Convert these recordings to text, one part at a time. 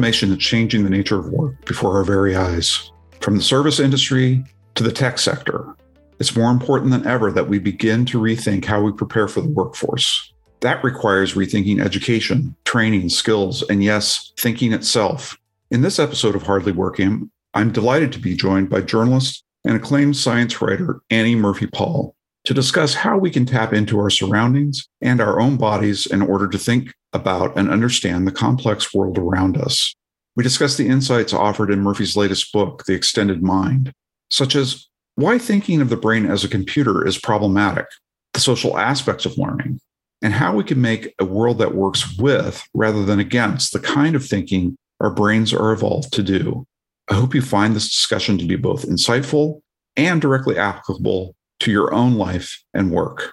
Automation is changing the nature of work before our very eyes. From the service industry to the tech sector, it's more important than ever that we begin to rethink how we prepare for the workforce. That requires rethinking education, training, skills, and yes, thinking itself. In this episode of Hardly Working, I'm delighted to be joined by journalist and acclaimed science writer Annie Murphy Paul to discuss how we can tap into our surroundings and our own bodies in order to think about and understand the complex world around us. We discuss the insights offered in Murphy's latest book, The Extended Mind, such as why thinking of the brain as a computer is problematic, the social aspects of learning, and how we can make a world that works with rather than against the kind of thinking our brains are evolved to do. I hope you find this discussion to be both insightful and directly applicable to your own life and work.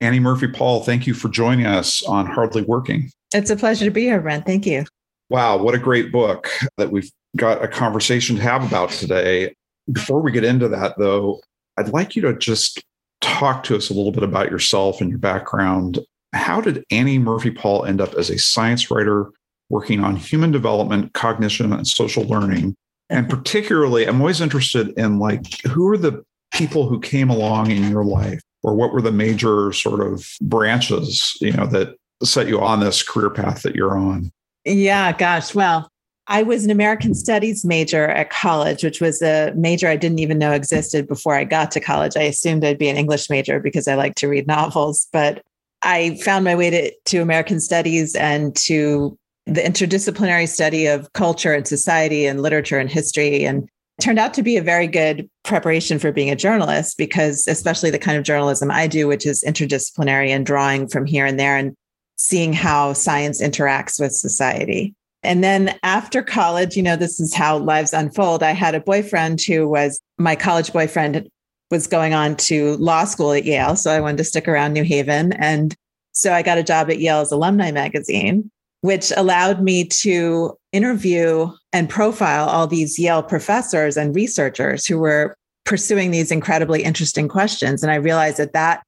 Annie Murphy Paul, thank you for joining us on Hardly Working. It's a pleasure to be here, Brent. Thank you. Wow, what a great book that we've got a conversation to have about today. Before we get into that, though, I'd like you to just talk to us a little bit about yourself and your background. How did Annie Murphy Paul end up as a science writer working on human development, cognition, and social learning? And particularly, I'm always interested in like who are the people who came along in your life or what were the major sort of branches, you know, that set you on this career path that you're on? Yeah, gosh. Well, I was an American Studies major at college, which was a major I didn't even know existed before I got to college. I assumed I'd be an English major because I like to read novels, but I found my way to, to American Studies and to the interdisciplinary study of culture and society and literature and history and turned out to be a very good preparation for being a journalist because especially the kind of journalism I do which is interdisciplinary and drawing from here and there and seeing how science interacts with society. And then after college, you know, this is how lives unfold. I had a boyfriend who was my college boyfriend was going on to law school at Yale, so I wanted to stick around New Haven and so I got a job at Yale's alumni magazine which allowed me to interview and profile all these Yale professors and researchers who were pursuing these incredibly interesting questions. And I realized that that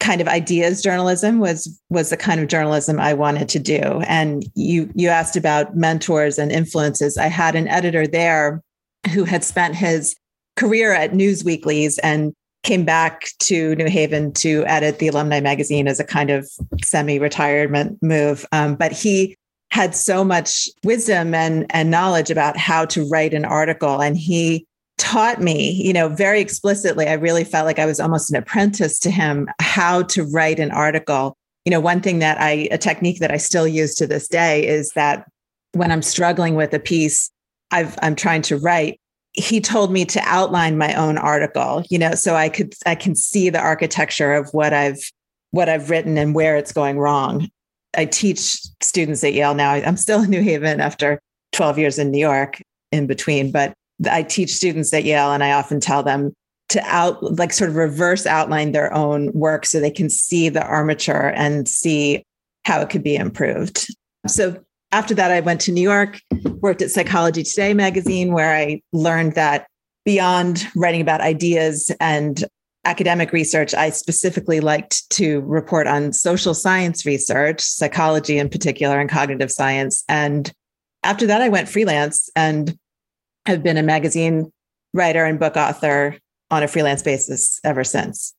kind of ideas journalism was was the kind of journalism I wanted to do. And you you asked about mentors and influences. I had an editor there who had spent his career at Newsweeklies and came back to New Haven to edit the alumni magazine as a kind of semi retirement move. Um, but he had so much wisdom and, and knowledge about how to write an article. And he taught me, you know, very explicitly. I really felt like I was almost an apprentice to him how to write an article. You know, one thing that I, a technique that I still use to this day is that when I'm struggling with a piece I've, I'm trying to write, he told me to outline my own article you know so i could i can see the architecture of what i've what i've written and where it's going wrong i teach students at yale now. I'm still in new haven after 12 years in new york in between but i teach students at yale and i often tell them to out like sort of reverse outline their own work so they can see the armature and see how it could be improved. So after that, I went to New York, worked at Psychology Today magazine, where I learned that beyond writing about ideas and academic research, I specifically liked to report on social science research, psychology in particular, and cognitive science. And after that, I went freelance and have been a magazine writer and book author on a freelance basis ever since.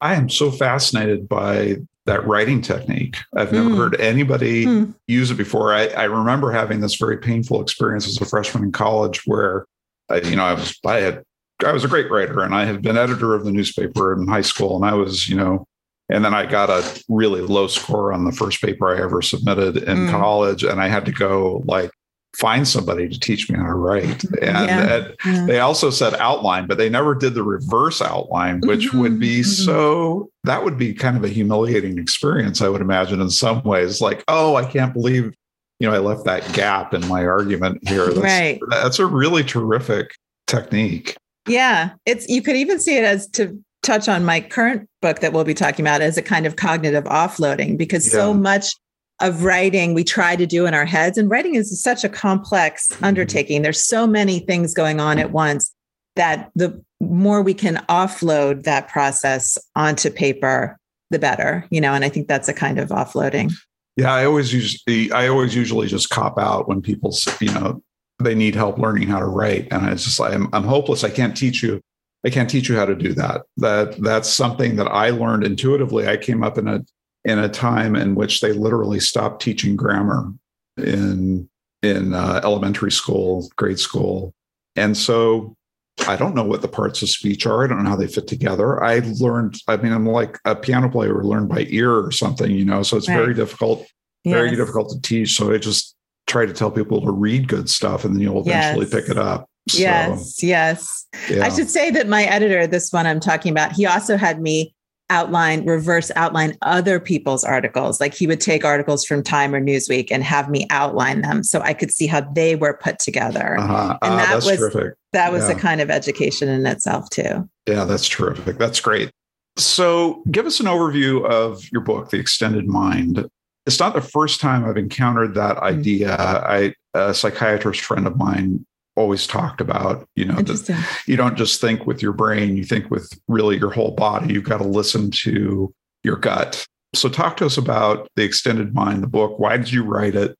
I am so fascinated by that writing technique. I've never mm. heard anybody mm. use it before. I, I, remember having this very painful experience as a freshman in college where, I, you know, I was I had I was a great writer and I had been editor of the newspaper in high school and I was, you know, and then I got a really low score on the first paper I ever submitted in mm. college and I had to go like find somebody to teach me how to write. And, yeah. yeah. they also said outline, but they never did the reverse outline, which mm-hmm. would be mm-hmm. so, that would be kind of a humiliating experience, I would imagine, in some ways. Like, oh, I can't believe, you know, I left that gap in my argument here. That's, right. That's a really terrific technique. Yeah. It's, you could even see it as to touch on my current book that we'll be talking about as a kind of cognitive offloading because yeah. so much of writing we try to do in our heads. And writing is such a complex mm-hmm. undertaking. There's so many things going on at once that the more we can offload that process onto paper, the better, you know, and I think that's a kind of offloading. Yeah, I always use I always usually just cop out when people you know they need help learning how to write, and it's just like I'm, I'm hopeless. I can't teach you. I can't teach you how to do that. That that's something that I learned intuitively. I came up in a in a time in which they literally stopped teaching grammar in in uh, elementary school, grade school, and so I don't know what the parts of speech are. I don't know how they fit together. I learned, I mean, I'm like a piano player learned by ear or something, you know, so it's right. very difficult, very yes. difficult to teach. So I just try to tell people to read good stuff and then you'll eventually yes. pick it up. So, yes, yes. Yeah. I should say that my editor, this one I'm talking about, he also had me outline, reverse outline other people's articles. Like he would take articles from Time or Newsweek and have me outline them so I could see how they were put together. Uh-huh. And uh, that was terrific. that was yeah. a kind of education in itself too. Yeah, that's terrific. That's great. So, give us an overview of your book, The Extended Mind. It's not the first time I've encountered that mm-hmm. idea. I a psychiatrist friend of mine always talked about you know that you don't just think with your brain you think with really your whole body. You've got to listen to your gut. So talk to us about the extended mind the book. Why did you write it?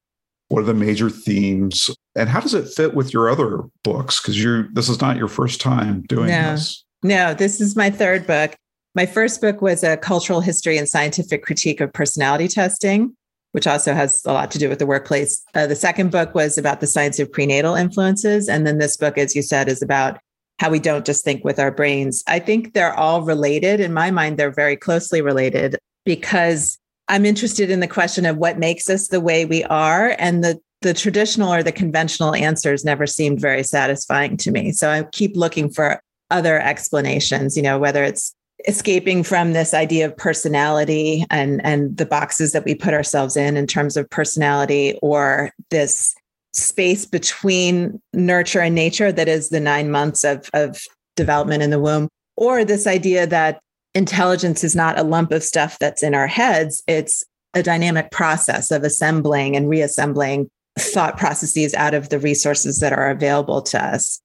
What are the major themes? And how does it fit with your other books? Because you're this is not your first time doing no, this. No this is my third book my first book was a cultural history and scientific critique of personality testing which also has a lot to do with the workplace. Uh, the second book was about the science of prenatal influences. And then this book, as you said, is about how we don't just think with our brains. I think they're all related. In my mind, they're very closely related because I'm interested in the question of what makes us the way we are. And the, the traditional or the conventional answers never seemed very satisfying to me. So I keep looking for other explanations, you know, whether it's escaping from this idea of personality and and the boxes that we put ourselves in in terms of personality or this space between nurture and nature that is the nine months of of development in the womb or this idea that intelligence is not a lump of stuff that's in our heads. It's a dynamic process of assembling and reassembling thought processes out of the resources that are available to us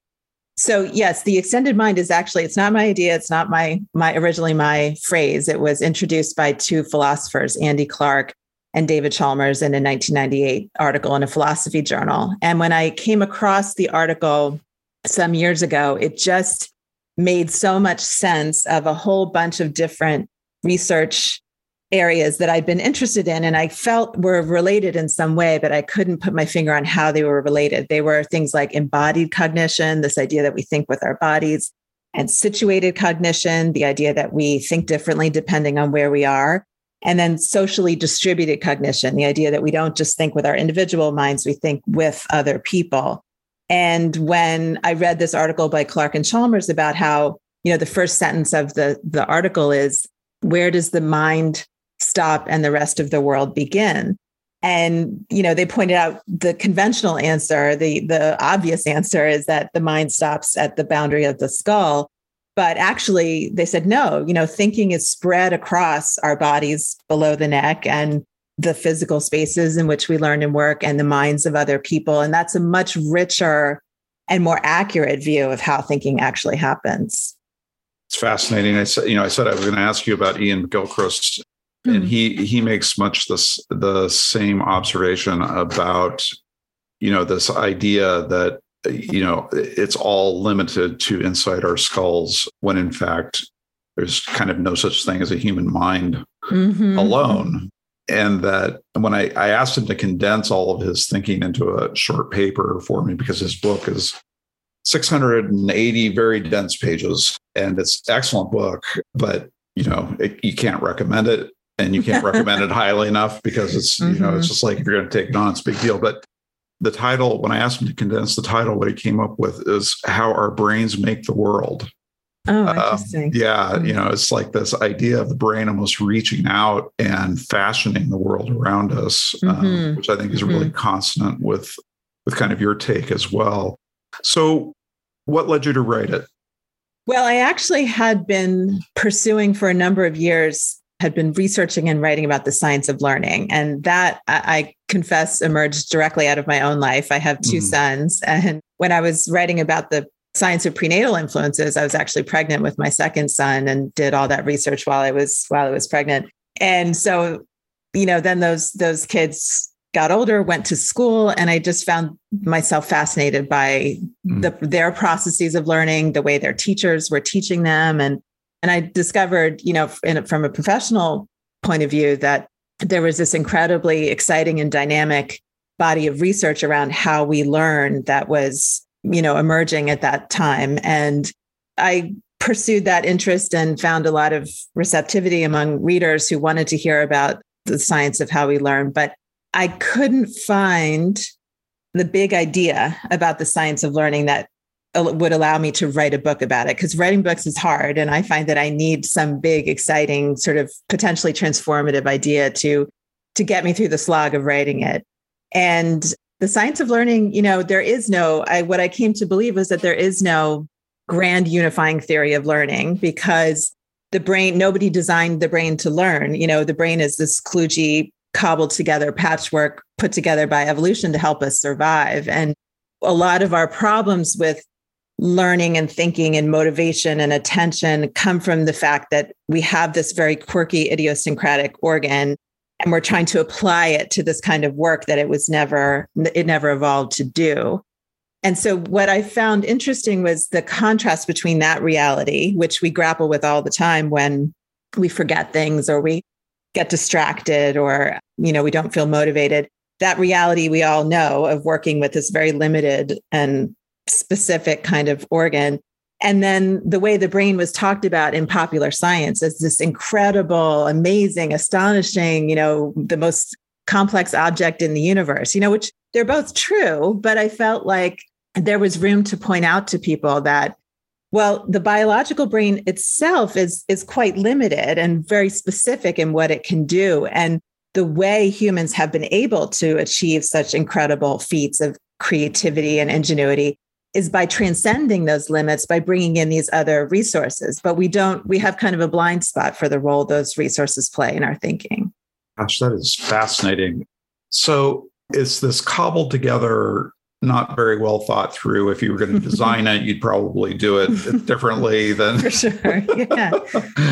so yes the extended mind is actually it's not my idea it's not my my originally my phrase. It was introduced by two philosophers andy clark and david chalmers in a 1998 article in a philosophy journal. And when i came across the article some years ago it just made so much sense of a whole bunch of different research areas that I'd been interested in and I felt were related in some way, but I couldn't put my finger on how they were related. They were things like embodied cognition, this idea that we think with our bodies, and situated cognition, the idea that we think differently depending on where we are. And then socially distributed cognition, the idea that we don't just think with our individual minds, we think with other people. And when I read this article by Clark and Chalmers about how, you know, the first sentence of the, the article is, where does the mind stop and the rest of the world begin. And you know they pointed out the conventional answer the the obvious answer is that the mind stops at the boundary of the skull. But actually they said no you know thinking is spread across our bodies below the neck and the physical spaces in which we learn and work and the minds of other people. And that's a much richer and more accurate view of how thinking actually happens. It's fascinating. I said, you know, I said I was going to ask you about Iain McGilchrist mm and he he makes much this the same observation about you know this idea that you know it's all limited to inside our skulls when in fact there's kind of no such thing as a human mind mm-hmm. alone. And that when I, I asked him to condense all of his thinking into a short paper for me because his book is 680 very dense pages and it's excellent book but you know it, you can't recommend it and you can't recommend it highly enough because it's mm-hmm. you know it's mm-hmm. just like if you're going to take non, it's big deal. But the title, when I asked him to condense the title, what he came up with is how our brains make the world. Oh, um, interesting. Um, yeah, mm-hmm. you know, it's like this idea of the brain almost reaching out and fashioning the world around us, um, mm-hmm. um, which I think is really mm-hmm. consonant with with kind of your take as well. So, what led you to write it? Well, I actually had been pursuing for a number of years had been researching and writing about the science of learning. And that I, I confess emerged directly out of my own life. I have 2 mm sons. And when I was writing about the science of prenatal influences, I was actually pregnant with my second son and did all that research while I was while I was pregnant. And so you know, then those those kids got older, went to school, and I just found myself fascinated by mm. the, their processes of learning, the way their teachers were teaching them, and and I discovered, you know, in, from a professional point of view, that there was this incredibly exciting and dynamic body of research around how we learn that was, you know, emerging at that time, and I pursued that interest and found a lot of receptivity among readers who wanted to hear about the science of how we learn. But I couldn't find the big idea about the science of learning that would allow me to write a book about it because writing books is hard and i find that i need some big exciting sort of potentially transformative idea to to get me through the slog of writing it. And the science of learning you know there is no i what i came to believe was that there is no grand unifying theory of learning because the brain nobody designed the brain to learn. You know the brain is this kludgy cobbled together patchwork put together by evolution to help us survive. And a lot of our problems with learning and thinking and motivation and attention come from the fact that we have this very quirky idiosyncratic organ and we're trying to apply it to this kind of work that it was never it never evolved to do and so, what I found interesting was the contrast between that reality, which we grapple with all the time when we forget things or we get distracted or, you know, we don't feel motivated. That reality we all know of working with this very limited and specific kind of organ. And then the way the brain was talked about in popular science as this incredible, amazing, astonishing, you know, the most complex object in the universe, you know, which they're both true, but I felt like there was room to point out to people that well the biological brain itself is is quite limited and very specific in what it can do and the way humans have been able to achieve such incredible feats of creativity and ingenuity is by transcending those limits by bringing in these other resources but we don't we have kind of a blind spot for the role those resources play in our thinking gosh that is fascinating so it's this cobbled together not very well thought through. If you were going to design it, you'd probably do it differently than for sure. Yeah,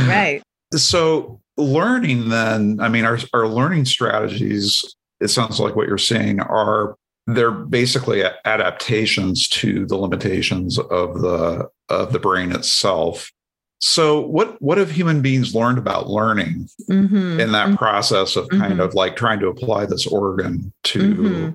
right. So learning, then, I mean, our our learning strategies. It sounds like what you're saying are they're basically adaptations to the limitations of the of the brain itself. So what what have human beings learned about learning mm-hmm. in that mm-hmm. process of kind mm-hmm. of like trying to apply this organ to mm-hmm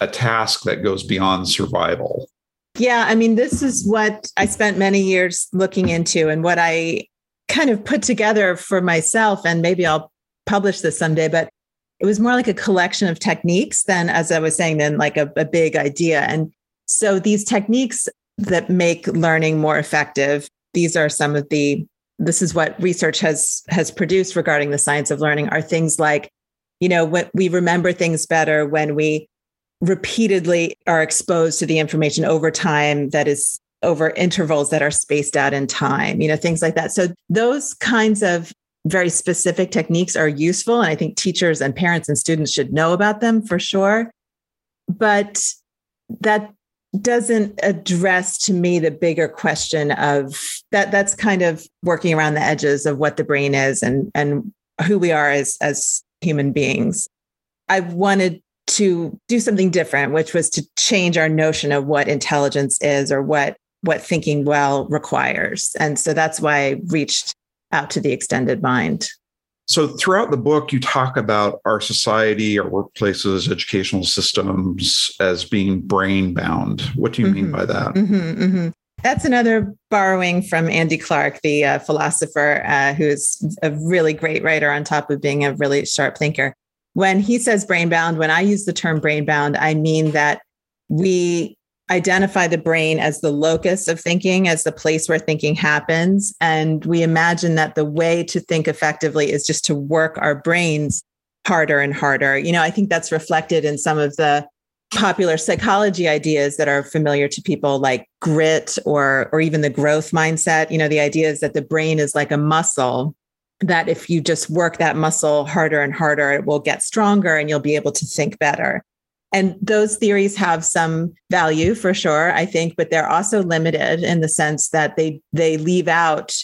a task that goes beyond survival. Yeah, I mean, this is what I spent many years looking into and what I kind of put together for myself. And maybe I'll publish this someday, but it was more like a collection of techniques than, as I was saying, than like a, a big idea. And so these techniques that make learning more effective, these are some of the this is what research has has produced regarding the science of learning are things like you know what we remember things better when we repeatedly are exposed to the information over time that is over intervals that are spaced out in time, you know, things like that. So those kinds of very specific techniques are useful. And I think teachers and parents and students should know about them for sure. But that doesn't address to me the bigger question of that that's kind of working around the edges of what the brain is and and who we are as as human beings. I wanted to do something different, which was to change our notion of what intelligence is or what what thinking well requires. And so that's why I reached out to the extended mind. So throughout the book, you talk about our society, our workplaces, educational systems as being brain bound. What do you mm-hmm. mean by that? Mm-hmm, mm-hmm. That's another borrowing from Andy Clark, the uh, philosopher, uh, who's a really great writer on top of being a really sharp thinker when he says brain bound, when I use the term brain bound, I mean that we identify the brain as the locus of thinking, as the place where thinking happens. And we imagine that the way to think effectively is just to work our brains harder and harder. You know, I think that's reflected in some of the popular psychology ideas that are familiar to people like grit or or even the growth mindset you know the idea is that the brain is like a muscle that if you just work that muscle harder and harder, it will get stronger and you'll be able to think better. And those theories have some value for sure, I think, but they're also limited in the sense that they they leave out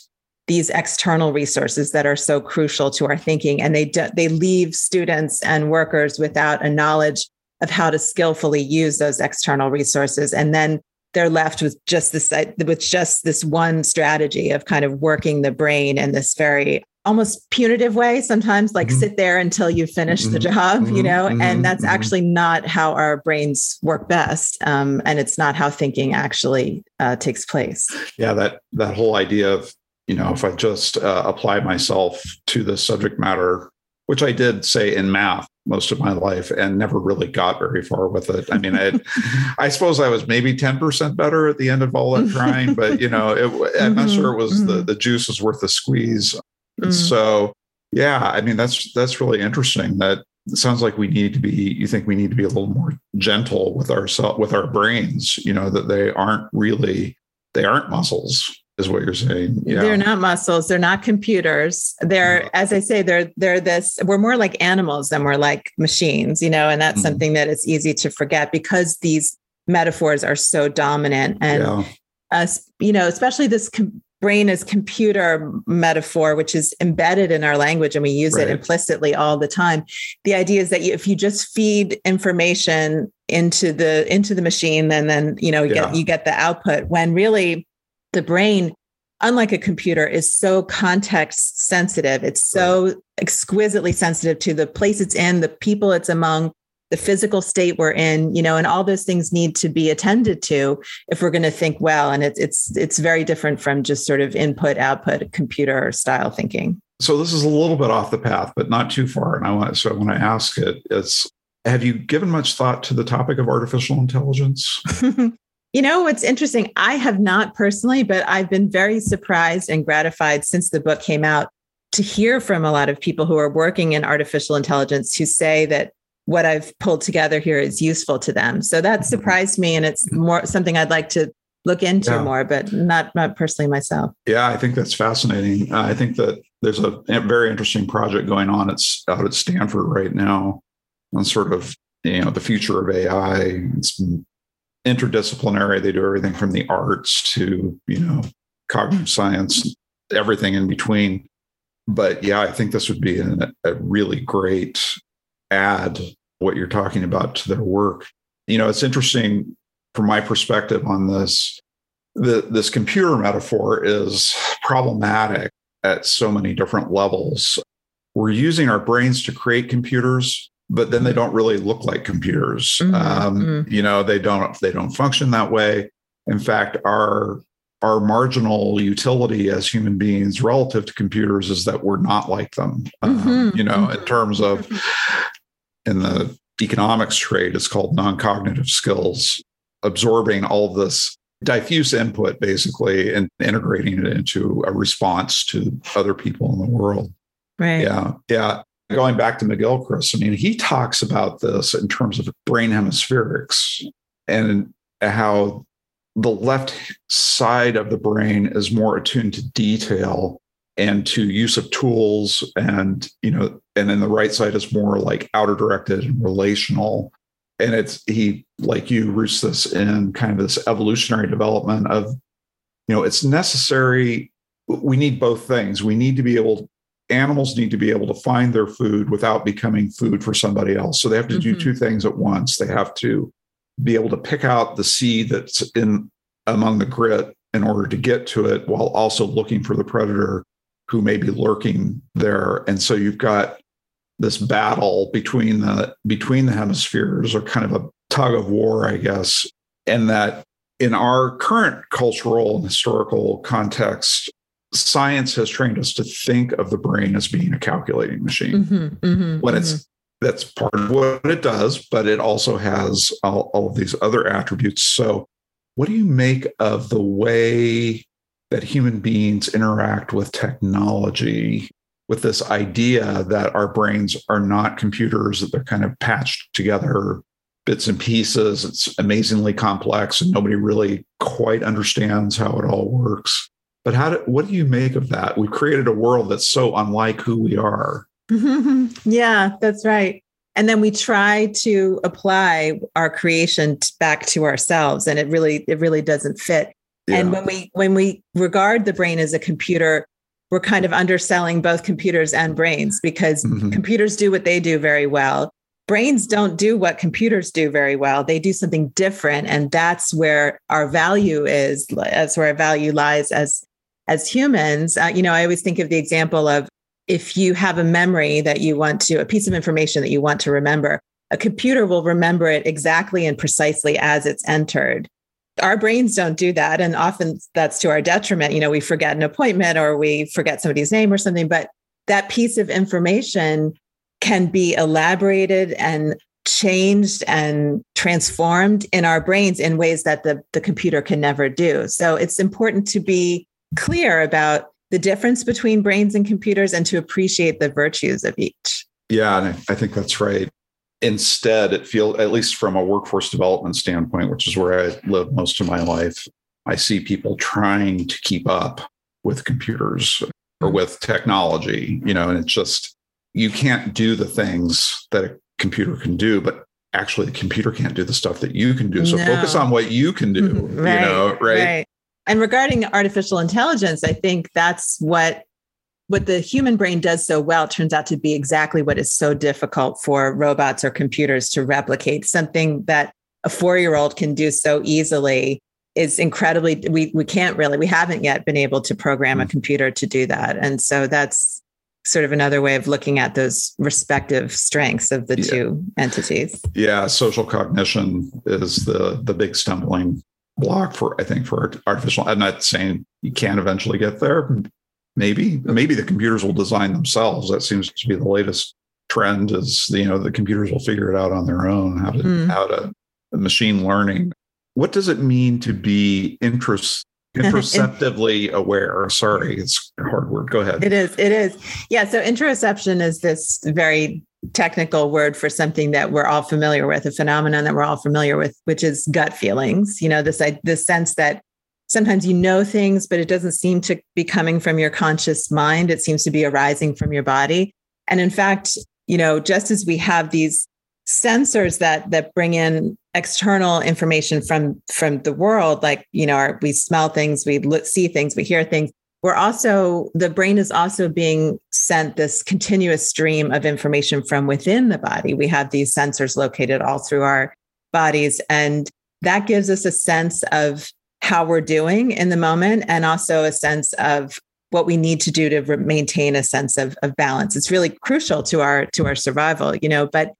these external resources that are so crucial to our thinking. And they do, they leave students and workers without a knowledge of how to skillfully use those external resources. And then they're left with just this with just this one strategy of kind of working the brain in this very almost punitive way sometimes like mm-hmm. sit there until you finish mm-hmm. the job mm-hmm. you know and mm-hmm. that's mm-hmm. actually not how our brains work best um, and it's not how thinking actually uh, takes place yeah that that whole idea of you know if i just uh, apply myself to the subject matter which i did say in math most of my life and never really got very far with it. I mean, I, I suppose I was maybe 10% better at the end of all that trying, but you know, it, I'm not sure it was the, the juice was worth the squeeze. Mm. So yeah, I mean that's that's really interesting. That sounds like we need to be. You think we need to be a little more gentle with our with our brains. You know that they aren't really they aren't muscles is what you're saying. Yeah. They're not muscles. They're not computers. They're, as I say, they're they're this. We're more like animals than we're like machines, you know. And that's mm-hmm. something that is easy to forget because these metaphors are so dominant. And yeah. us, you know, especially this com- brain as computer metaphor, which is embedded in our language and we use right. it implicitly all the time. The idea is that if you just feed information into the into the machine, then then you know you yeah. get you get the output. When really the brain, unlike a computer, is so context sensitive. It's so exquisitely sensitive to the place it's in, the people it's among, the physical state we're in, you know, and all those things need to be attended to if we're going to think well. And it's it's it's very different from just sort of input output computer style thinking. So this is a little bit off the path, but not too far. And I want so when I ask it, it's have you given much thought to the topic of artificial intelligence? you know what's interesting? I have not personally, but I've been very surprised and gratified since the book came out to hear from a lot of people who are working in artificial intelligence who say that what I've pulled together here is useful to them. So that mm-hmm. surprised me, and it's more something I'd like to look into yeah. more, but not not personally myself. Yeah, I think that's fascinating. Uh, I think that there's a, a, very interesting project going on. It's out at Stanford right now on sort of you know the future of AI. It's interdisciplinary. They do everything from the arts to you know cognitive science, everything in between. But yeah, I think this would be a, a really great add what you're talking about to their work. You know, it's interesting from my perspective on this. The, this computer metaphor is problematic at so many different levels. We're using our brains to create computers, but then they don't really look like computers. Mm-hmm. Um, mm-hmm. You know, they don't they don't function that way. In fact, our our marginal utility as human beings relative to computers is that we're not like them. Um, mm-hmm. Um, you know, in mm-hmm. terms of mm-hmm in the economics trade it's called non-cognitive skills absorbing all this diffuse input basically and integrating it into a response to other people in the world right yeah yeah going back to mcgilchrist i mean he talks about this in terms of brain hemispherics and how the left side of the brain is more attuned to detail and to use of tools and you know and then the right side is more like outer directed and relational. And it's he like you roots this in kind of this evolutionary development of you know it's necessary. We need both things. We need to be able animals need to be able to find their food without becoming food for somebody else. So they have to mm-hmm. do two things at once. They have to be able to pick out the seed that's in among the grit in order to get to it while also looking for the predator who may be lurking there. And so you've got this battle between the between the hemispheres or kind of a tug of war, I guess. And that in our current cultural and historical context, science has trained us to think of the brain as being a calculating machine. Mm-hmm, mm-hmm, when it's mm-hmm. That's part of what it does, but it also has all, all of these other attributes. So, what do you make of the way that human beings interact with technology with this idea that our brains are not computers, that they're kind of patched together bits and pieces. It's amazingly complex and nobody really quite understands how it all works. But how do, what do you make of that? We've created a world that's so unlike who we are. yeah, that's right. And then we try to apply our creation back to ourselves and it really it really doesn't fit. Yeah. And when we when we regard the brain as a computer, we're kind of underselling both computers and brains because mm-hmm. computers do what they do very well. Brains don't do what computers do very well. They do something different. And that's where our value is. That's where our value lies as, as humans. Uh, you know, I always think of the example of if you have a memory that you want to, a piece of information that you want to remember, a computer will remember it exactly and precisely as it's entered. Our brains don't do that and often that's to our detriment. You know we forget an appointment or we forget somebody's name or something but that piece of information can be elaborated and changed and transformed in our brains in ways that the, the computer can never do. So it's important to be clear about the difference between brains and computers and to appreciate the virtues of each yeah and i think that's right instead it feels at least from a workforce development standpoint which is where i live most of my life i see people trying to keep up with computers or with technology you know and it's just you can't do the things that a computer can do but actually the computer can't do the stuff that you can do so no. focus on what you can do right, you know right? right and regarding artificial intelligence i think that's what what the human brain does so well turns out to be exactly what is so difficult for robots or computers to replicate. Something that a four year old can do so easily is incredibly, we, we can't really, we haven't yet been able to program a mm. computer to do that. And so that's sort of another way of looking at those respective strengths of the yeah. two entities. Yeah, social cognition is the the big stumbling block for I think for artificial. I'm not saying you can't eventually get there, maybe maybe the computers will design themselves. That seems to be the latest trend is you know the computers will figure it out on their own how to mm. how to machine learning. What does it mean to be interest imperceptibly aware? Sorry it's a hard word go ahead. It is it is. Yeah so interoception is this very technical word for something that we're all familiar with a phenomenon that we're all familiar with which is gut feelings you know this this sense that sometimes you know things, but it doesn't seem to be coming from your conscious mind. It seems to be arising from your body. And in fact, you know, just as we have these sensors that that bring in external information from from the world, like you know, our, we smell things, we look, see things, we hear things. We're also the brain is also being sent this continuous stream of information from within the body. We have these sensors located all through our bodies, and that gives us a sense of how we're doing in the moment and also a sense of what we need to do to re- maintain a sense of, of balance it's really crucial to our to our survival you know but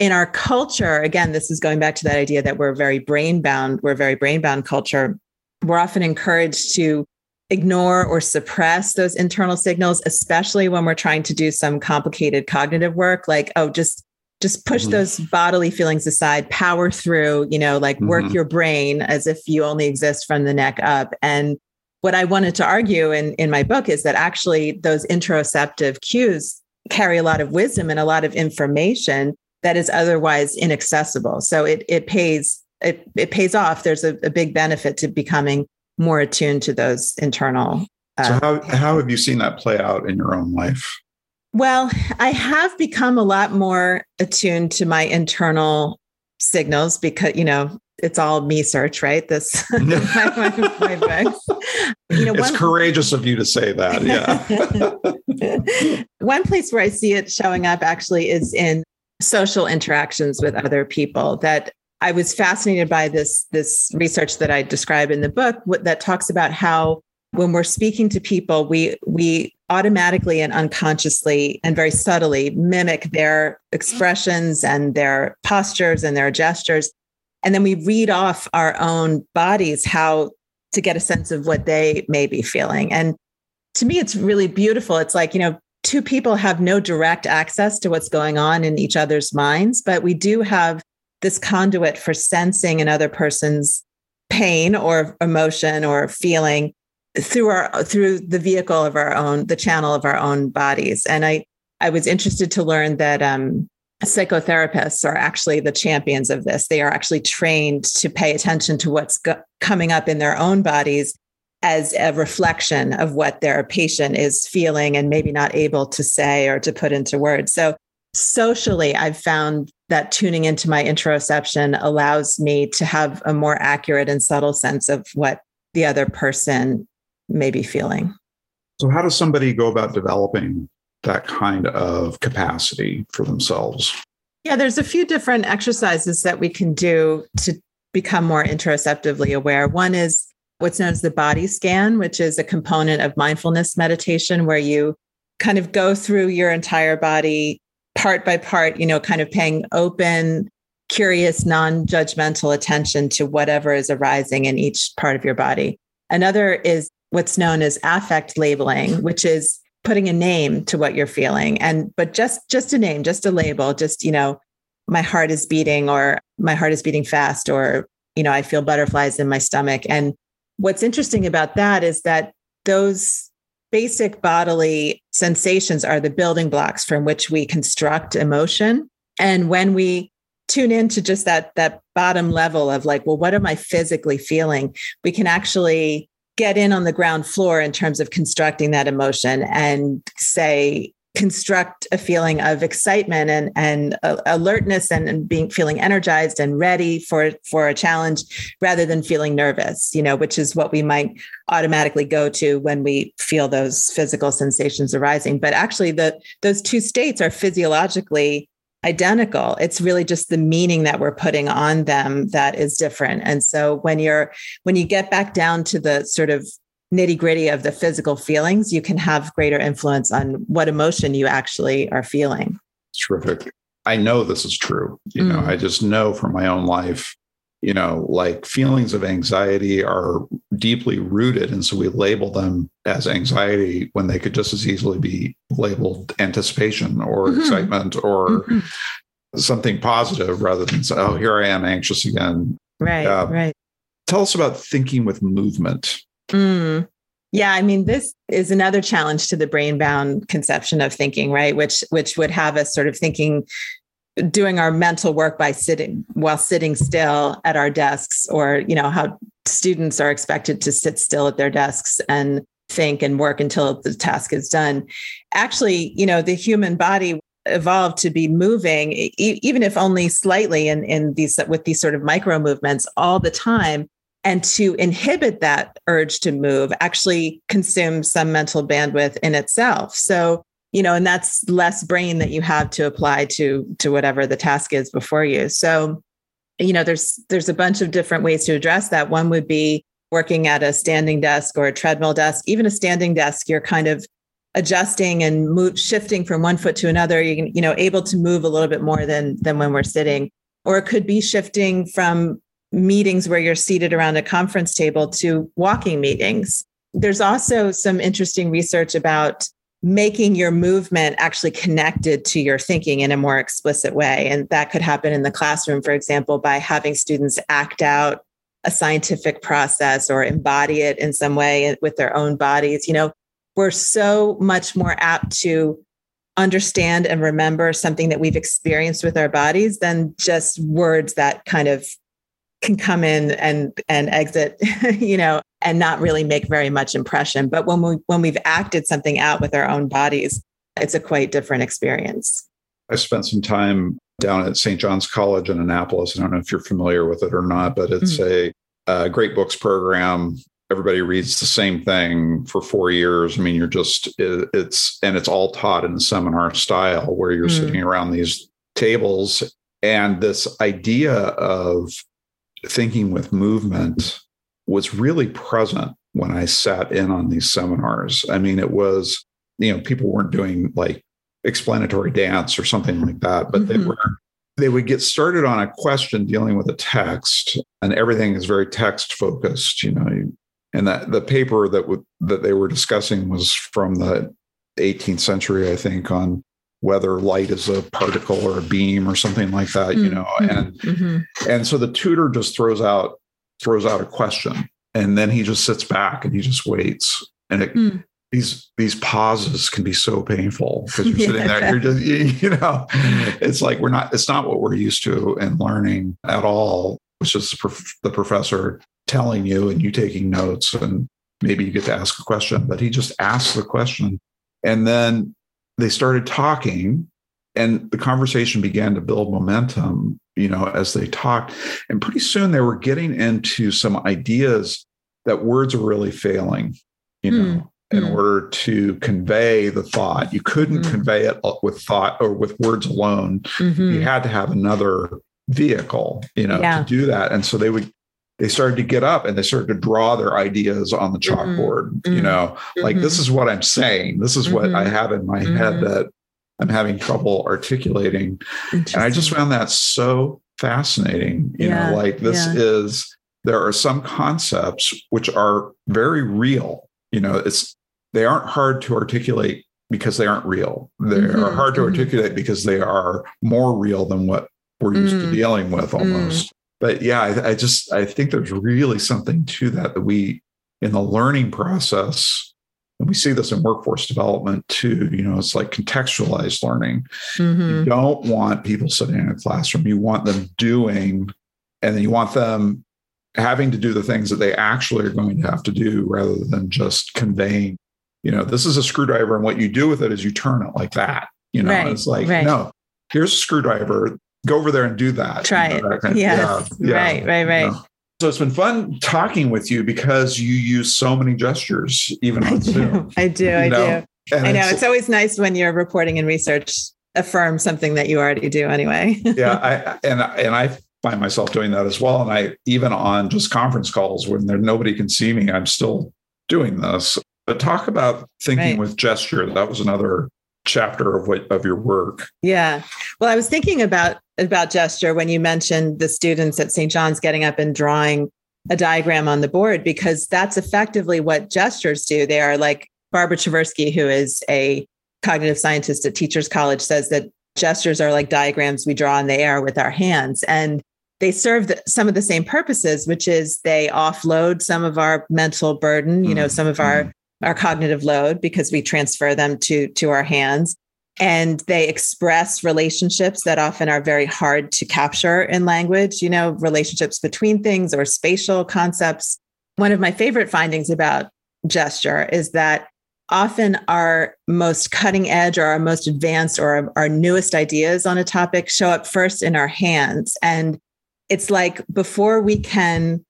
in our culture again this is going back to that idea that we're very brain bound we're very brain bound culture we're often encouraged to ignore or suppress those internal signals especially when we're trying to do some complicated cognitive work like oh just just push mm-hmm. those bodily feelings aside power through you know like work mm-hmm. your brain as if you only exist from the neck up and what i wanted to argue in in my book is that actually those interoceptive cues carry a lot of wisdom and a lot of information that is otherwise inaccessible so it it pays it, it pays off there's a, a big benefit to becoming more attuned to those internal uh, so how, how have you seen that play out in your own life well, I have become a lot more attuned to my internal signals because, you know, it's all me search, right? This my, my. You know, it's one, courageous of you to say that. Yeah. one place where I see it showing up actually is in social interactions with other people that I was fascinated by this this research that I describe in the book that talks about how when we're speaking to people, we we automatically and unconsciously and very subtly mimic their expressions and their postures and their gestures. And then we read off our own bodies how to get a sense of what they may be feeling. And to me, it's really beautiful. It's like, you know, two people have no direct access to what's going on in each other's minds, but we do have this conduit for sensing another person's pain or emotion or feeling through our through the vehicle of our own the channel of our own bodies. And i i was interested to learn that um, psychotherapists are actually the champions of this. They are actually trained to pay attention to what's go- coming up in their own bodies as a reflection of what their patient is feeling and maybe not able to say or to put into words. So socially i've found that tuning into my interoception allows me to have a more accurate and subtle sense of what the other person may be feeling. So, how does somebody go about developing that kind of capacity for themselves? Yeah, there's a few different exercises that we can do to become more interoceptively aware. One is what's known as the body scan, which is a component of mindfulness meditation where you kind of go through your entire body part by part, you know, kind of paying open, curious, non judgmental attention to whatever is arising in each part of your body. Another is what's known as affect labeling, which is putting a name to what you're feeling and but just just a name just a label just you know my heart is beating or my heart is beating fast or you know i feel butterflies in my stomach and what's interesting about that is that those basic bodily sensations are the building blocks from which we construct emotion. And when we tune into just that that bottom level of like well what am i physically feeling? We can actually get in on the ground floor in terms of constructing that emotion and say construct a feeling of excitement and and uh, alertness and, and, being feeling energized and ready for for a challenge rather than feeling nervous you know which is what we might automatically go to when we feel those physical sensations arising but actually the those two states are physiologically identical. It's really just the meaning that we're putting on them that is different. And so when you're when you get back down to the sort of nitty gritty of the physical feelings, you can have greater influence on what emotion you actually are feeling. Terrific. I know this is true. You mm. know, I just know from my own life you know, like feelings of anxiety are deeply rooted. And so we label them as anxiety when they could just as easily be labeled anticipation or mm-hmm. excitement or mm-hmm. something positive rather than oh, here I am anxious again. Right. Uh, right. Tell us about thinking with movement. Mm. Yeah, I mean, this is another challenge to the brain bound conception of thinking, right? Which which would have us sort of thinking doing our mental work by sitting while sitting still at our desks or you know how students are expected to sit still at their desks and think and work until the task is done actually you know the human body evolved to be moving even if only slightly in, in these with these sort of micro movements all the time and to inhibit that urge to move actually consumes some mental bandwidth in itself. So you know and that's less brain that you have to apply to to whatever the task is before you. So you know there's there's a bunch of different ways to address that. One would be working at a standing desk or a treadmill desk. Even a standing desk you're kind of adjusting and move shifting from one foot to another. You you know able to move a little bit more than than when we're sitting. Or it could be shifting from meetings where you're seated around a conference table to walking meetings there's also some interesting research about making your movement actually connected to your thinking in a more explicit way. And that could happen in the classroom, for example, by having students act out a scientific process or embody it in some way with their own bodies. You know, we're so much more apt to understand and remember something that we've experienced with our bodies than just words that kind of can come in and and exit you know and not really make very much impression. But when we when we've acted something out with our own bodies it's a quite different experience. I spent some time down at st john's college in annapolis. I don't know if you're familiar with it or not but it's mm-hmm. a, a great books program. Everybody reads the same thing for four years. I mean you're just it, it's and it's all taught in the seminar style where you're mm-hmm. sitting around these tables. And this idea of thinking with movement was really present when I sat in on these seminars. I mean, it was, you know, people weren't doing like explanatory dance or something like that, but mm-hmm. they were they would get started on a question dealing with a text and everything is very text focused you know and that the paper that w- that they were discussing was from the 18th century i think on whether light is a particle or a beam or something like that, you mm, know. Mm-hmm. And mm-hmm. and so the tutor just throws out throws out a question and then he just sits back and he just waits. And it, mm. these these pauses can be so painful because you're sitting there, you're just you, you know, it's like we're not it's not what we're used to in learning at all. It's just the professor telling you and you taking notes and maybe you get to ask a question, but he just asks the question. And then they started talking and the conversation began to build momentum you know as they talked and pretty soon they were getting into some ideas that words are really failing you know in mm. order to convey the thought. You couldn't mm. convey it with thought or with words alone. Mm-hmm. You had to have another vehicle, you know, yeah. to do that. And so they would they started to get up and they started to draw their ideas on the mm-hmm. chalkboard, mm-hmm. you know, like this mm-hmm. is what I'm saying. This is what I mm-hmm. have in my head that I'm having trouble articulating. And I just found that so fascinating. You yeah. know, like this yeah. is there are some concepts which are very real. You know, it's they aren't hard to articulate because they aren't real. They mm-hmm. are hard to mm-hmm. articulate because they are more real than what we're used mm-hmm. to mm. dealing with mm. almost. But yeah, I, I just I think there's really something to that that we in the learning process and we see this in workforce development too you know it's like contextualized learning mm-hmm. you don't want people sitting in a classroom you want them doing and then you want them having to do the things that they actually are going to have to do rather than just conveying you know this is a screwdriver and what you do with it is you turn it like that you know right, it's like right. no here's a screwdriver go over there and do that try you know, it of, yes. yeah, yeah, right right right you know? So it's been fun talking with you because you use so many gestures, even on I Zoom. I do. I know? do. And I know. It's, it's, always nice when you're reporting and research affirm something that you already do anyway. yeah. I, and, and I find myself doing that as well. And I, even on just conference calls when there, nobody can see me, I'm still doing this. But talk about thinking right. with gesture. That was another chapter of what of your work. Yeah. Well, I was thinking about about gesture when you mentioned the students at St. John's getting up and drawing a diagram on the board because that's effectively what gestures do. They are like Barbara Tversky, who is a cognitive scientist at Teachers College, says that gestures are like diagrams we draw in the air with our hands. And they serve the, some of the same purposes, which is they offload some of our mental burden, you know, some of our mm-hmm. Our cognitive load because we transfer them to to our hands and they express relationships that often are very hard to capture in language, you know, relationships between things or spatial concepts. One of my favorite findings about gesture is that often our most cutting edge or our most advanced or our, newest ideas on a topic show up first in our hands. And it's like before we can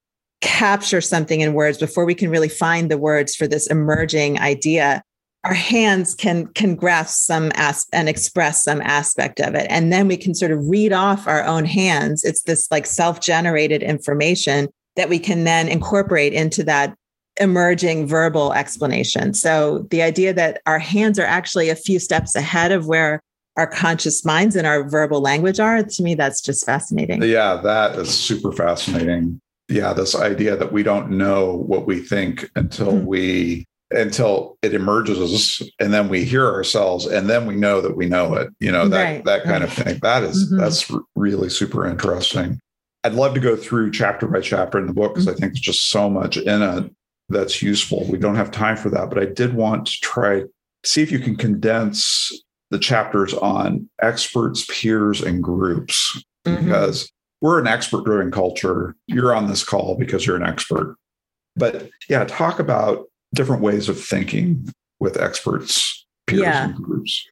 capture something in words, before we can really find the words for this emerging idea, our hands can can grasp some as and express some aspect of it. And then we can sort of read off our own hands. It's this like self-generated information that we can then incorporate into that emerging verbal explanation. So the idea that our hands are actually a few steps ahead of where our conscious minds and our verbal language are to me that's just fascinating. Yeah that is super fascinating yeah this idea that we don't know what we think until mm-hmm. we until it emerges and then we hear ourselves and then we know that we know it you know that right, that kind right. of thing that is, mm-hmm. that's really super interesting i'd love to go through chapter by chapter in the book because mm-hmm. i think there's just so much in it that's useful we don't have time for that but i did want to try see if you can condense the chapters on experts peers and groups mm-hmm. because we're an expert driven culture. You're on this call because you're an expert. But yeah talk about different ways of thinking with experts, peers, yeah. and groups.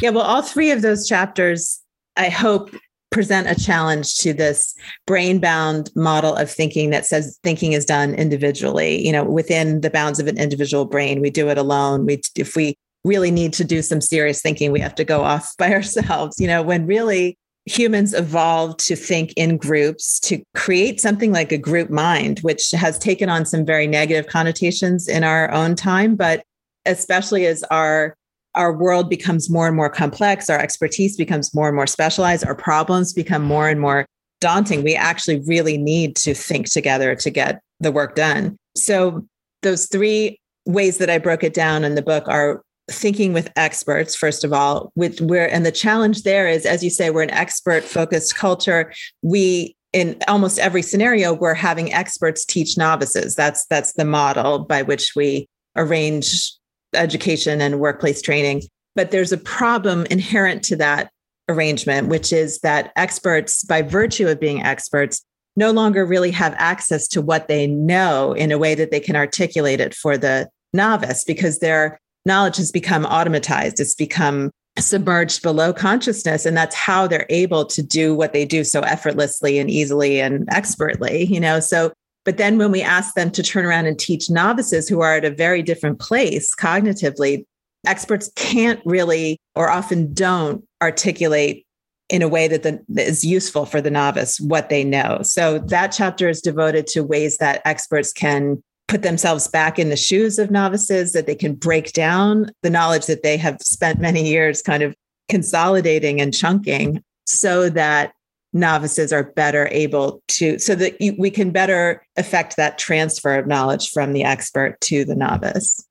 Yeah, well, all three of those chapters, I hope, present a challenge to this brain bound model of thinking that says thinking is done individually. You know within the bounds of an individual brain we do it alone. We if we really need to do some serious thinking we have to go off by ourselves. You know when really humans evolved to think in groups to create something like a group mind, which has taken on some very negative connotations in our own time. But especially as our our world becomes more and more complex, our expertise becomes more and more specialized, our problems become more and more daunting. We actually really need to think together to get the work done. So those three ways that I broke it down in the book are thinking with experts first of all with where and the challenge there is as you say we're an expert focused culture. We in almost every scenario we're having experts teach novices. That's that's the model by which we arrange education and workplace training. But there's a problem inherent to that arrangement which is that experts by virtue of being experts no longer really have access to what they know in a way that they can articulate it for the novice because they're knowledge has become automatized, it's become submerged below consciousness. And that's how they're able to do what they do so effortlessly and easily and expertly, you know. So But then when we ask them to turn around and teach novices who are at a very different place cognitively, experts can't really or often don't articulate in a way that, the, that is useful for the novice what they know. So that chapter is devoted to ways that experts can put themselves back in the shoes of novices, that they can break down the knowledge that they have spent many years kind of consolidating and chunking so that novices are better able to, so that you, we can better affect that transfer of knowledge from the expert to the novice.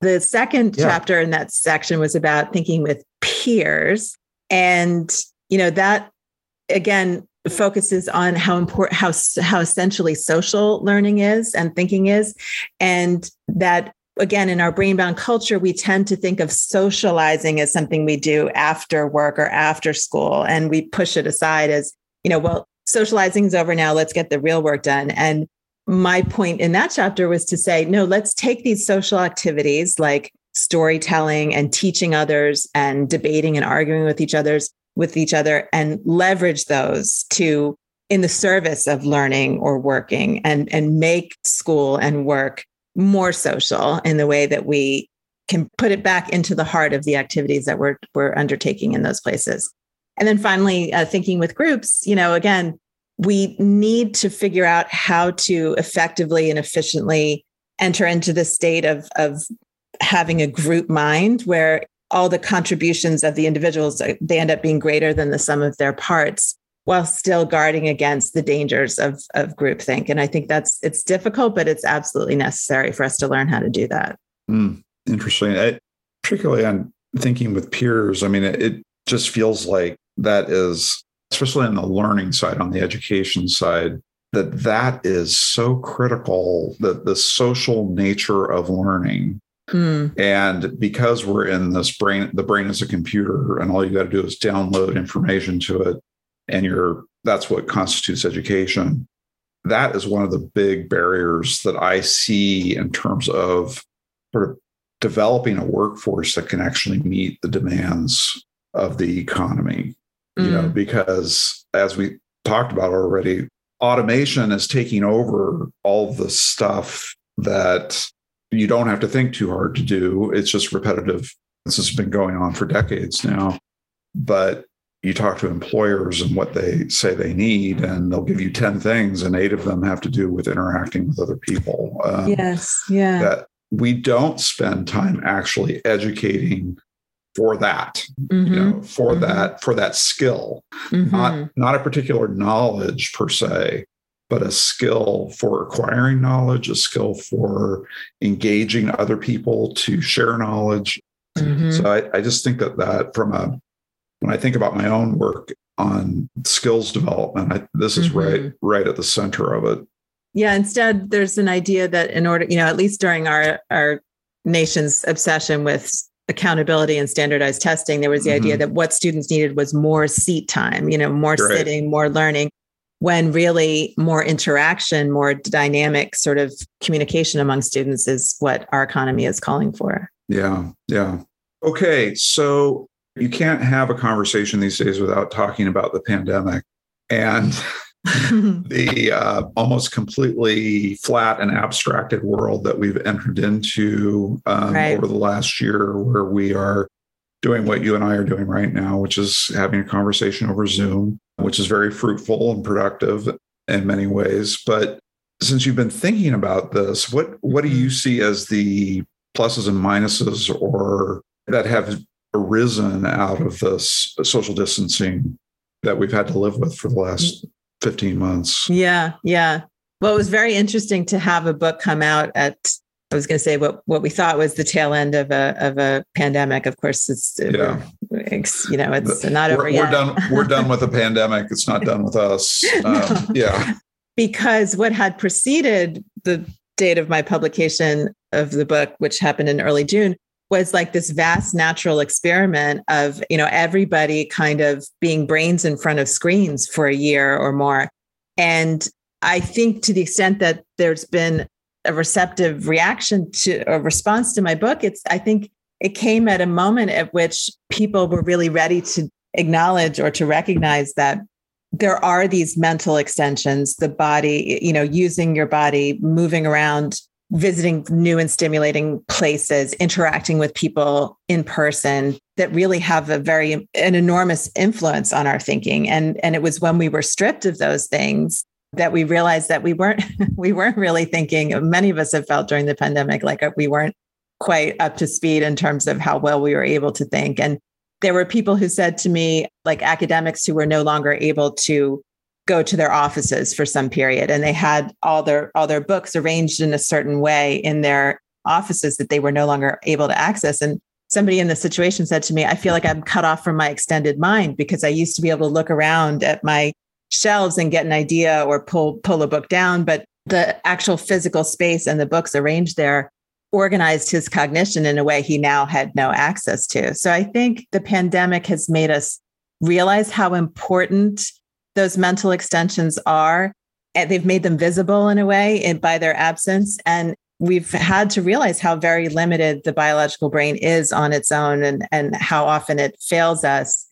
The second yeah. chapter in that section was about thinking with peers. And, you know, that again focuses on how important how how essentially social learning is and thinking is. And that again in our brain bound culture we tend to think of socializing as something we do after work or after school. And we push it aside as you know well socializing is over now let's get the real work done. And my point in that chapter was to say no let's take these social activities like storytelling and teaching others and debating and arguing with each other's with each other and leverage those to in the service of learning or working and and make school and work more social in the way that we can put it back into the heart of the activities that we're we're undertaking in those places. And then finally uh, thinking with groups you know again we need to figure out how to effectively and efficiently enter into the state of of having a group mind where all the contributions of the individuals they end up being greater than the sum of their parts while still guarding against the dangers of of groupthink. And i think that's it's difficult but it's absolutely necessary for us to learn how to do that. Mm, interesting. I, particularly on thinking with peers i mean it, it just feels like that is especially on the learning side on the education side that that is so critical that the social nature of learning Mm. And because we're in this brain, the brain is a computer, and all you got to do is download information to it, and you're that's what constitutes education. That is one of the big barriers that I see in terms of sort of developing a workforce that can actually meet the demands of the economy. Mm. You know, mm. because as we talked about already, automation is taking over all the stuff that you don't have to think too hard to do. It's just repetitive. This has been going on for decades now. But you talk to employers and what they say they need, and they'll give you 10 things, and eight of them have to do with interacting with other people. Um, yes. Yeah. That we don't spend time actually educating for that mm-hmm. you know for mm-hmm. that for that skill mm-hmm. not not a particular knowledge per se but a skill for acquiring knowledge, a skill for engaging other people to share knowledge. Mm-hmm. So I, I, just think that that from a when I think about my own work on skills development, I, this is mm-hmm. right right at the center of it. Yeah. Instead, there's an idea that in order, you know, at least during our our nation's obsession with accountability and standardized testing, there was the mm-hmm. idea that what students needed was more seat time, you know, more right. sitting, more learning when really more interaction, more dynamic sort of communication among students is what our economy is calling for. Yeah, yeah. Okay, so you can't have a conversation these days without talking about the pandemic and the uh, almost completely flat and abstracted world that we've entered into um, right. over the last year, where we are doing what you and I are doing right now, which is having a conversation over Zoom, which is very fruitful and productive in many ways. But since you've been thinking about this, what what do you mm. see as the pluses and minuses or that have arisen out of this social distancing that we've had to live with for the last mm. 15 months? Yeah, yeah. Well, it was very interesting to have a book come out at I was going to say what what we thought was the tail end of a of a pandemic. Of course, it's yeah. It's, you know it's not over we're, yet. We're done. We're done with the pandemic. It's not done with us. Um, yeah, because what had preceded the date of my publication of the book, which happened in early June, was like this vast natural experiment of you know everybody kind of being brains in front of screens for a year or more, and I think to the extent that there's been a receptive reaction to a response to my book. It's, I think it came at a moment at which people were really ready to acknowledge or to recognize that there are these mental extensions, the body, you know, using your body, moving around, visiting new and stimulating places, interacting with people in person that really have a very an enormous influence on our thinking. And and it was when we were stripped of those things that we realized that we weren't we weren't really thinking many of us have felt during the pandemic like uh, we weren't quite up to speed in terms of how well we were able to think. And there were people who said to me like academics who were no longer able to go to their offices for some period and they had all their all their books arranged in a certain way in their offices that they were no longer able to access. And somebody in the situation said to me i feel like i'm cut off from my extended mind because i used to be able to look around at my shelves and get an idea or pull pull a book down but the actual physical space and the books arranged there organized his cognition in a way he now had no access to. So i think the pandemic has made us realize how important those mental extensions are and they've made them visible in a way by their absence. And we've had to realize how very limited the biological brain is on its own and, and how often it fails us.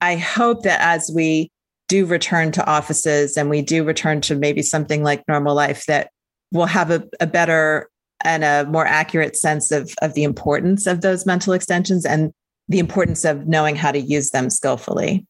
I hope that as we do return to offices and we do return to maybe something like normal life that we'll have a, a better and a more accurate sense of, of the importance of those mental extensions and the importance of knowing how to use them skillfully.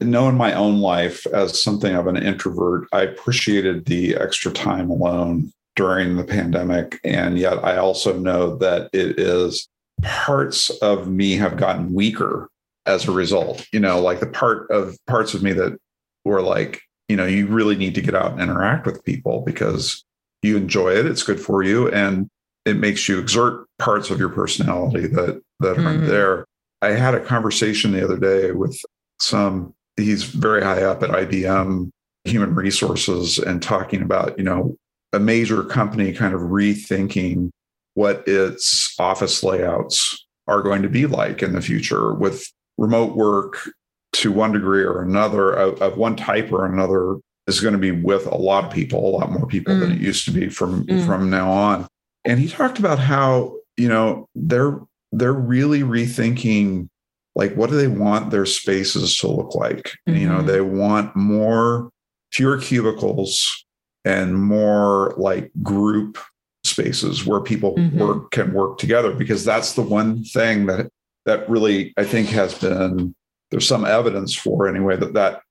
Knowing my own life as something of an introvert, I appreciated the extra time alone during the pandemic. And yet I also know that it is parts of me have gotten weaker as a result. You know, like the part of parts of me that or like, you know, you really need to get out and interact with people because you enjoy it, it's good for you, and it makes you exert parts of your personality that that mm-hmm. aren't there. I had a conversation the other day with some he's very high up at IBM human resources and talking about, you know, a major company kind of rethinking what its office layouts are going to be like in the future with remote work to one degree or another of, of, one type or another is going to be with a lot of people, a lot more people mm. than it used to be from mm. from now on. And he talked about how you know they're they're really rethinking like what do they want their spaces to look like. Mm-hmm. You know, mm-hmm. they want more fewer cubicles and more like group spaces where people mm-hmm. work can work together because that's the one thing that that really I think has been there's some evidence for anyway that that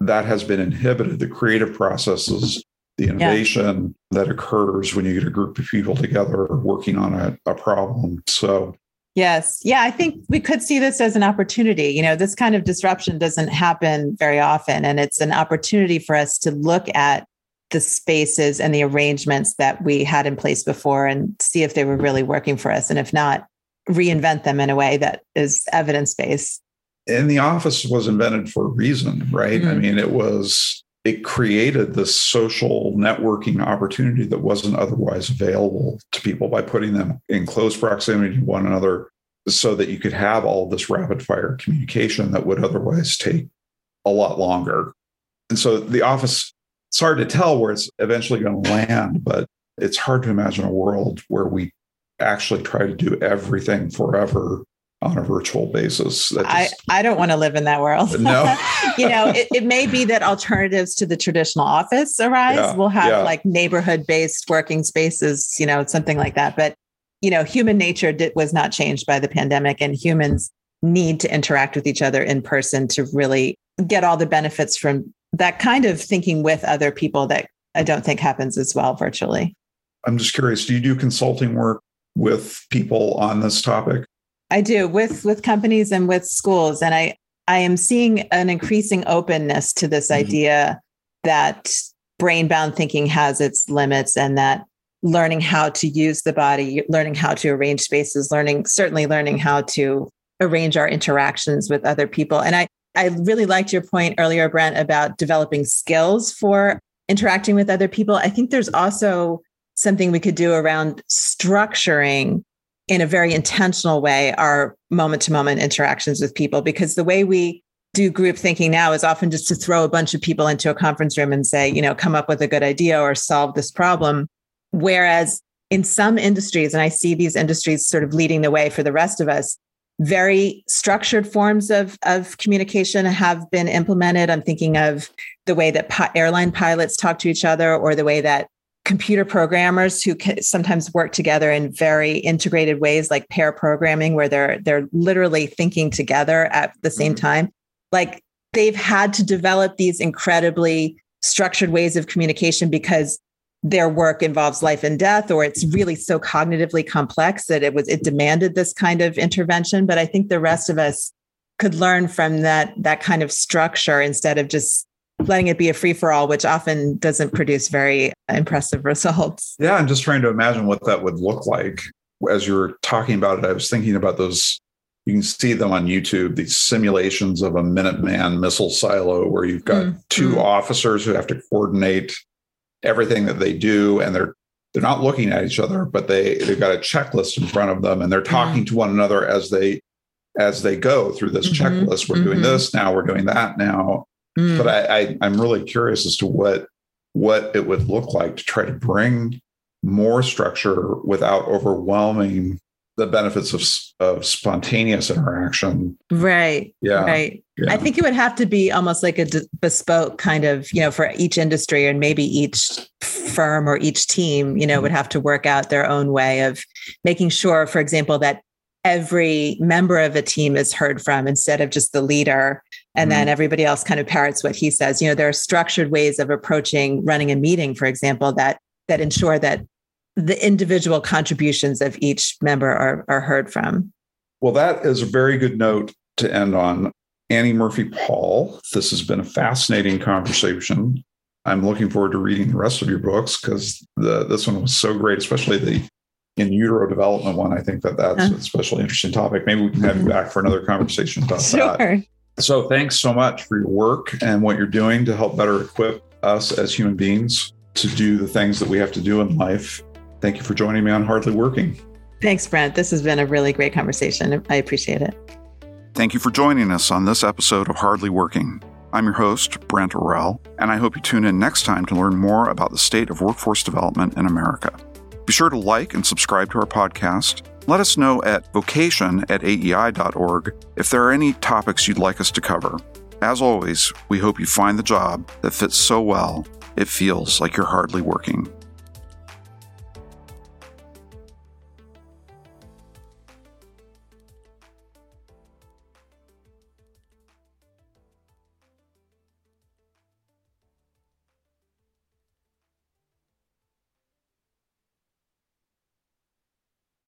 that has been inhibited the creative processes the innovation yeah. that occurs when you get a group of people together working on a, a problem so Yes. Yeah. I think we could see this as an opportunity. You know, this kind of disruption doesn't happen very often. And it's an opportunity for us to look at the spaces and the arrangements that we had in place before and see if they were really working for us. And if not, reinvent them in a way that is evidence based and the office was invented for a reason, right? Mm-hmm. I mean, it was it created this social networking opportunity that wasn't otherwise available to people by putting them in close proximity to one another so that you could have all this rapid fire communication that would otherwise take a lot longer. And so the office, it's hard to tell where it's eventually going to land, but it's hard to imagine a world where we actually try to do everything forever on a virtual basis. Just, I, I don't want to live in that world. No. you know, it, it, may be that alternatives to the traditional office arise. Yeah, we'll have yeah. like neighborhood based working spaces, you know, something like that. But, you know, human nature did, was not changed by the pandemic, and humans need to interact with each other in person to really get all the benefits from that kind of thinking with other people that I don't think happens as well virtually. I'm just curious do you do consulting work with people on this topic? I do with with companies and with schools, and I I am seeing an increasing openness to this mm-hmm. idea that brain bound thinking has its limits, and that learning how to use the body, learning how to arrange spaces, learning certainly learning how to arrange our interactions with other people, and I I really liked your point earlier, Brent, about developing skills for interacting with other people. I think there's also something we could do around structuring in a very intentional way our moment to moment interactions with people because the way we do group thinking now is often just to throw a bunch of people into a conference room and say, you know, come up with a good idea or solve this problem. Whereas in some industries, and I see these industries sort of leading the way for the rest of us, very structured forms of, of communication have been implemented. I'm thinking of the way that pi- airline pilots talk to each other or the way that computer programmers who sometimes work together in very integrated ways like pair programming where they're they're literally thinking together at the same mm-hmm. time like they've had to develop these incredibly structured ways of communication because their work involves life and death or it's really so cognitively complex that it was it demanded this kind of intervention but i think the rest of us could learn from that that kind of structure instead of just letting it be a free for all which often doesn't produce very impressive results yeah i'm just trying to imagine what that would look like as you were talking about it i was thinking about those you can see them on YouTube, these simulations of a Minuteman missile silo where you've got mm-hmm. two mm. officers who have to coordinate everything that they do and they're they're not looking at each other but they they've got a checklist in front of them and they're talking mm-hmm. to one another as they as they go through this mm-hmm. checklist we're mm-hmm. doing this now we're doing that now mm. but I, I i'm really curious as to what what it would look like to try to bring more structure without overwhelming the benefits of, of spontaneous interaction. Right. Yeah. Right. Yeah. I think it would have to be almost like a bespoke kind of, you know, for each industry and maybe each firm or each team, you know, mm-hmm. would have to work out their own way of making sure, for example, that every member of a team is heard from instead of just the leader and mm-hmm. then everybody else kind of parrots what he says. You know, there are structured ways of approaching running a meeting, for example, that that ensure that the individual contributions of each member are, are heard from. Well, that is a very good note to end on. Annie Murphy Paul, this has been a fascinating conversation. I'm looking forward to reading the rest of your books because the this one was so great, especially the in utero development one. I think that that's uh, a especially interesting topic. Maybe we can have you mm-hmm. back for another conversation about sure. that. So, thanks so much for your work and what you're doing to help better equip us as human beings to do the things that we have to do in life Thank you for joining me on Hardly Working. Thanks, Brent. This has been a really great conversation. I appreciate it. Thank you for joining us on this episode of Hardly Working. I'm your host, Brent Orrell, and I hope you tune in next time to learn more about the state of workforce development in America. Be sure to like and subscribe to our podcast. Let us know at vocation at aei.org if there are any topics you'd like us to cover. As always, we hope you find the job that fits so well it feels like you're hardly working.